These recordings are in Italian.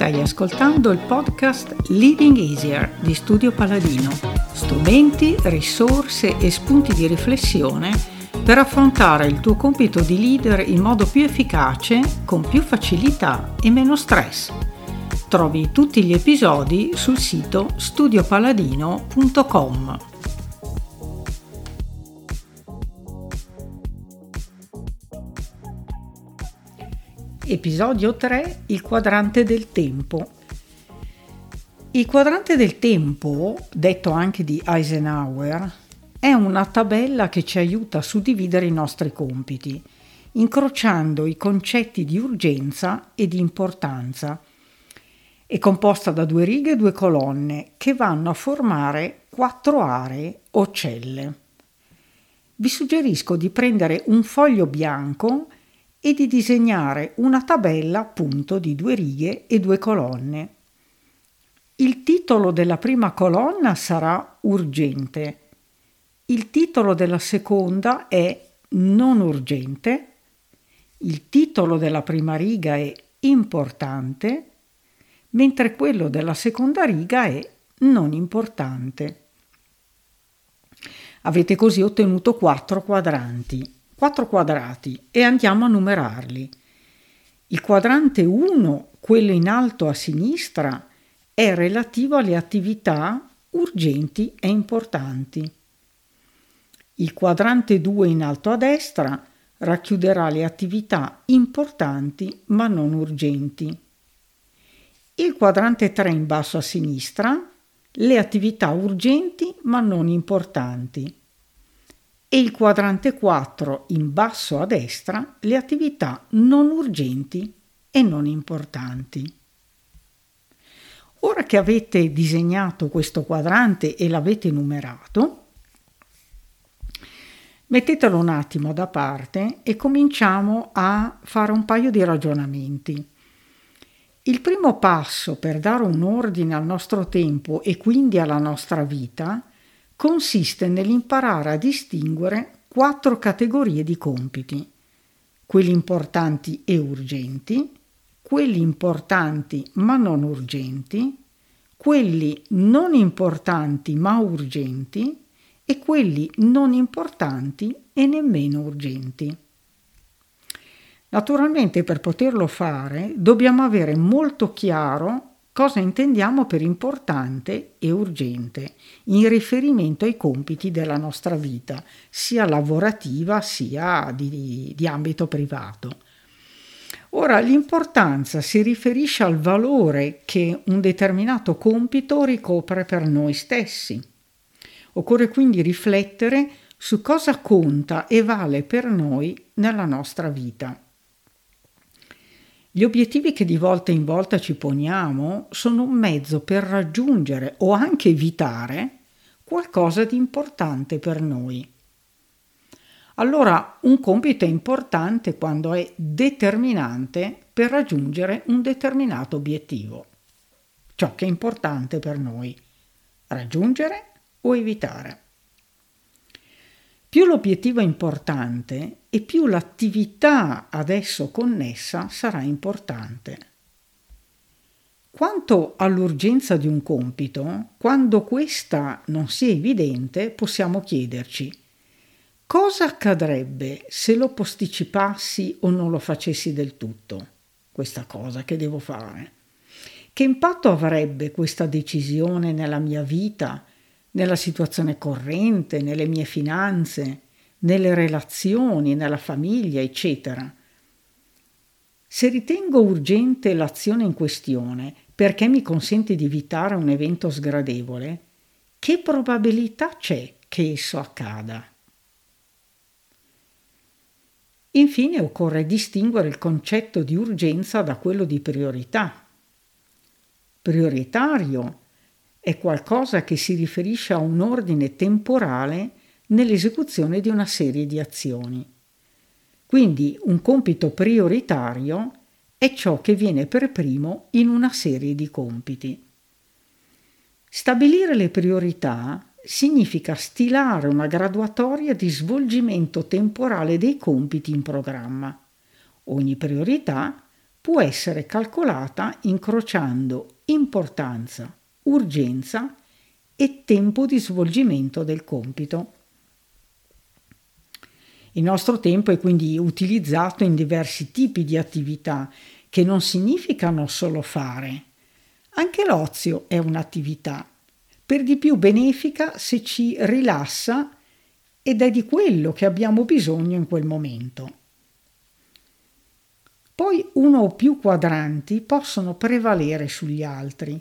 Stai ascoltando il podcast Leading Easier di Studio Paladino. Strumenti, risorse e spunti di riflessione per affrontare il tuo compito di leader in modo più efficace, con più facilità e meno stress. Trovi tutti gli episodi sul sito studiopaladino.com. Episodio 3 Il quadrante del tempo. Il quadrante del tempo, detto anche di Eisenhower, è una tabella che ci aiuta a suddividere i nostri compiti, incrociando i concetti di urgenza e di importanza. È composta da due righe e due colonne che vanno a formare quattro aree o celle. Vi suggerisco di prendere un foglio bianco di disegnare una tabella appunto di due righe e due colonne. Il titolo della prima colonna sarà urgente, il titolo della seconda è non urgente, il titolo della prima riga è importante, mentre quello della seconda riga è non importante. Avete così ottenuto quattro quadranti quattro quadrati e andiamo a numerarli. Il quadrante 1, quello in alto a sinistra, è relativo alle attività urgenti e importanti. Il quadrante 2 in alto a destra racchiuderà le attività importanti ma non urgenti. Il quadrante 3 in basso a sinistra le attività urgenti ma non importanti e il quadrante 4 in basso a destra le attività non urgenti e non importanti. Ora che avete disegnato questo quadrante e l'avete numerato, mettetelo un attimo da parte e cominciamo a fare un paio di ragionamenti. Il primo passo per dare un ordine al nostro tempo e quindi alla nostra vita consiste nell'imparare a distinguere quattro categorie di compiti, quelli importanti e urgenti, quelli importanti ma non urgenti, quelli non importanti ma urgenti e quelli non importanti e nemmeno urgenti. Naturalmente per poterlo fare dobbiamo avere molto chiaro cosa intendiamo per importante e urgente in riferimento ai compiti della nostra vita, sia lavorativa sia di, di ambito privato. Ora, l'importanza si riferisce al valore che un determinato compito ricopre per noi stessi. Occorre quindi riflettere su cosa conta e vale per noi nella nostra vita. Gli obiettivi che di volta in volta ci poniamo sono un mezzo per raggiungere o anche evitare qualcosa di importante per noi. Allora un compito è importante quando è determinante per raggiungere un determinato obiettivo. Ciò che è importante per noi, raggiungere o evitare. Più l'obiettivo è importante e più l'attività ad esso connessa sarà importante. Quanto all'urgenza di un compito, quando questa non sia evidente, possiamo chiederci cosa accadrebbe se lo posticipassi o non lo facessi del tutto, questa cosa che devo fare? Che impatto avrebbe questa decisione nella mia vita nella situazione corrente, nelle mie finanze, nelle relazioni, nella famiglia, eccetera. Se ritengo urgente l'azione in questione perché mi consente di evitare un evento sgradevole, che probabilità c'è che esso accada? Infine occorre distinguere il concetto di urgenza da quello di priorità. Prioritario è qualcosa che si riferisce a un ordine temporale nell'esecuzione di una serie di azioni. Quindi un compito prioritario è ciò che viene per primo in una serie di compiti. Stabilire le priorità significa stilare una graduatoria di svolgimento temporale dei compiti in programma. Ogni priorità può essere calcolata incrociando importanza, urgenza e tempo di svolgimento del compito. Il nostro tempo è quindi utilizzato in diversi tipi di attività che non significano solo fare. Anche l'ozio è un'attività, per di più benefica se ci rilassa ed è di quello che abbiamo bisogno in quel momento. Poi uno o più quadranti possono prevalere sugli altri,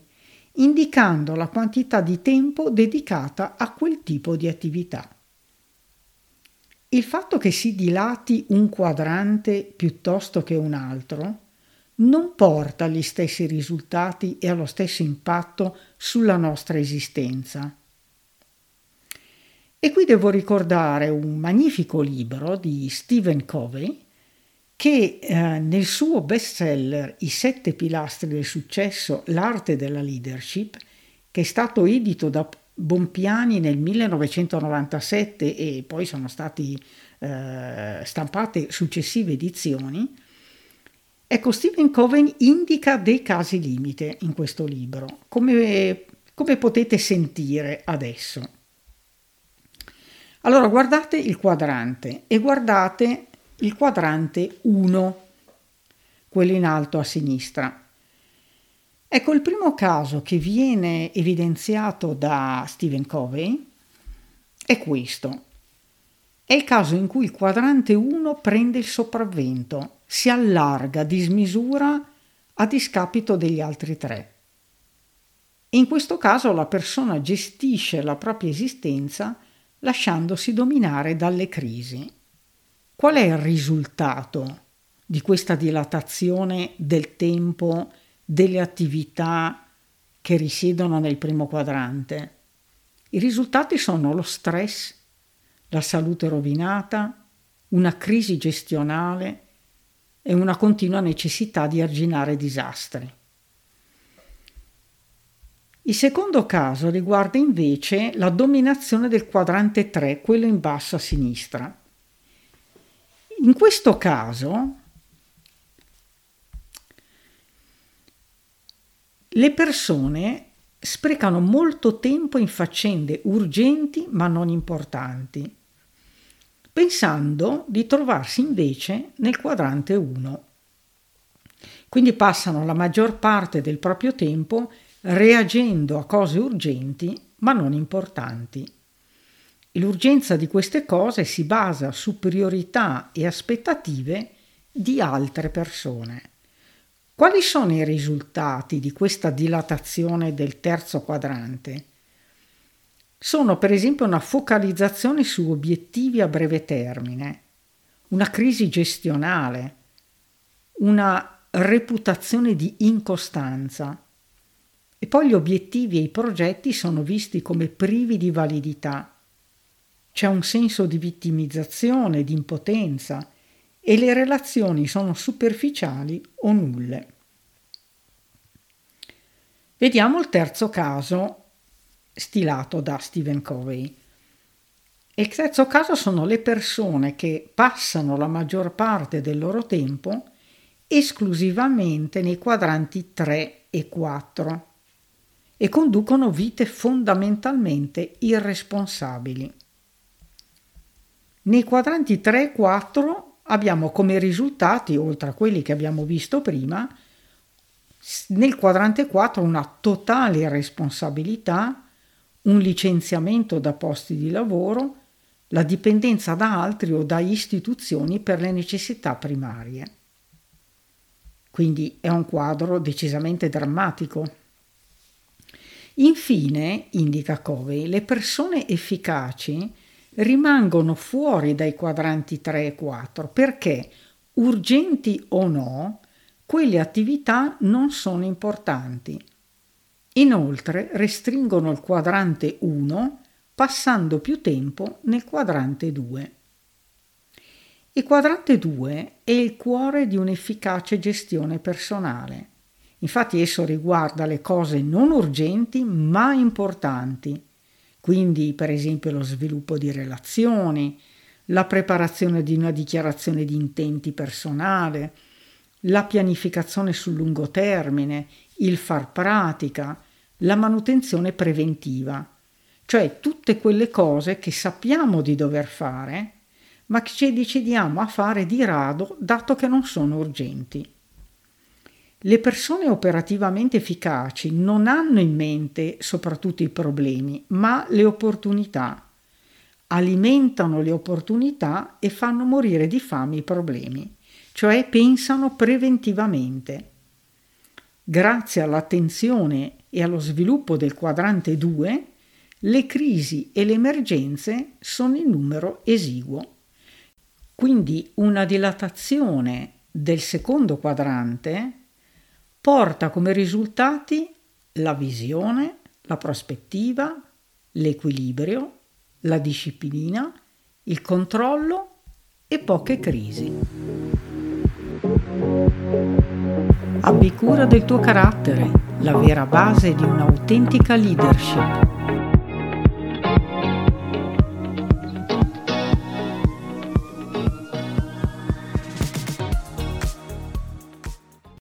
indicando la quantità di tempo dedicata a quel tipo di attività. Il fatto che si dilati un quadrante piuttosto che un altro non porta agli stessi risultati e allo stesso impatto sulla nostra esistenza. E qui devo ricordare un magnifico libro di Stephen Covey che eh, nel suo bestseller I sette pilastri del successo, l'arte della leadership, che è stato edito da Bompiani nel 1997 e poi sono state eh, stampate successive edizioni, ecco Stephen Coven indica dei casi limite in questo libro, come, come potete sentire adesso. Allora guardate il quadrante e guardate il quadrante 1, quello in alto a sinistra. Ecco, il primo caso che viene evidenziato da Stephen Covey è questo. È il caso in cui il quadrante 1 prende il sopravvento, si allarga di smisura a discapito degli altri tre. In questo caso la persona gestisce la propria esistenza lasciandosi dominare dalle crisi. Qual è il risultato di questa dilatazione del tempo delle attività che risiedono nel primo quadrante? I risultati sono lo stress, la salute rovinata, una crisi gestionale e una continua necessità di arginare disastri. Il secondo caso riguarda invece la dominazione del quadrante 3, quello in basso a sinistra. In questo caso le persone sprecano molto tempo in faccende urgenti ma non importanti, pensando di trovarsi invece nel quadrante 1. Quindi passano la maggior parte del proprio tempo reagendo a cose urgenti ma non importanti. L'urgenza di queste cose si basa su priorità e aspettative di altre persone. Quali sono i risultati di questa dilatazione del terzo quadrante? Sono per esempio una focalizzazione su obiettivi a breve termine, una crisi gestionale, una reputazione di incostanza e poi gli obiettivi e i progetti sono visti come privi di validità c'è un senso di vittimizzazione, di impotenza e le relazioni sono superficiali o nulle. Vediamo il terzo caso stilato da Stephen Covey. Il terzo caso sono le persone che passano la maggior parte del loro tempo esclusivamente nei quadranti 3 e 4 e conducono vite fondamentalmente irresponsabili. Nei quadranti 3 e 4 abbiamo come risultati, oltre a quelli che abbiamo visto prima, nel quadrante 4 una totale responsabilità, un licenziamento da posti di lavoro, la dipendenza da altri o da istituzioni per le necessità primarie. Quindi è un quadro decisamente drammatico. Infine, indica Covey, le persone efficaci rimangono fuori dai quadranti 3 e 4 perché, urgenti o no, quelle attività non sono importanti. Inoltre restringono il quadrante 1 passando più tempo nel quadrante 2. Il quadrante 2 è il cuore di un'efficace gestione personale. Infatti esso riguarda le cose non urgenti ma importanti quindi per esempio lo sviluppo di relazioni, la preparazione di una dichiarazione di intenti personale, la pianificazione sul lungo termine, il far pratica, la manutenzione preventiva, cioè tutte quelle cose che sappiamo di dover fare, ma che ci decidiamo a fare di rado dato che non sono urgenti. Le persone operativamente efficaci non hanno in mente soprattutto i problemi, ma le opportunità. Alimentano le opportunità e fanno morire di fame i problemi, cioè pensano preventivamente. Grazie all'attenzione e allo sviluppo del quadrante 2, le crisi e le emergenze sono in numero esiguo. Quindi una dilatazione del secondo quadrante porta come risultati la visione, la prospettiva, l'equilibrio, la disciplina, il controllo e poche crisi. Abbi cura del tuo carattere, la vera base di un'autentica leadership.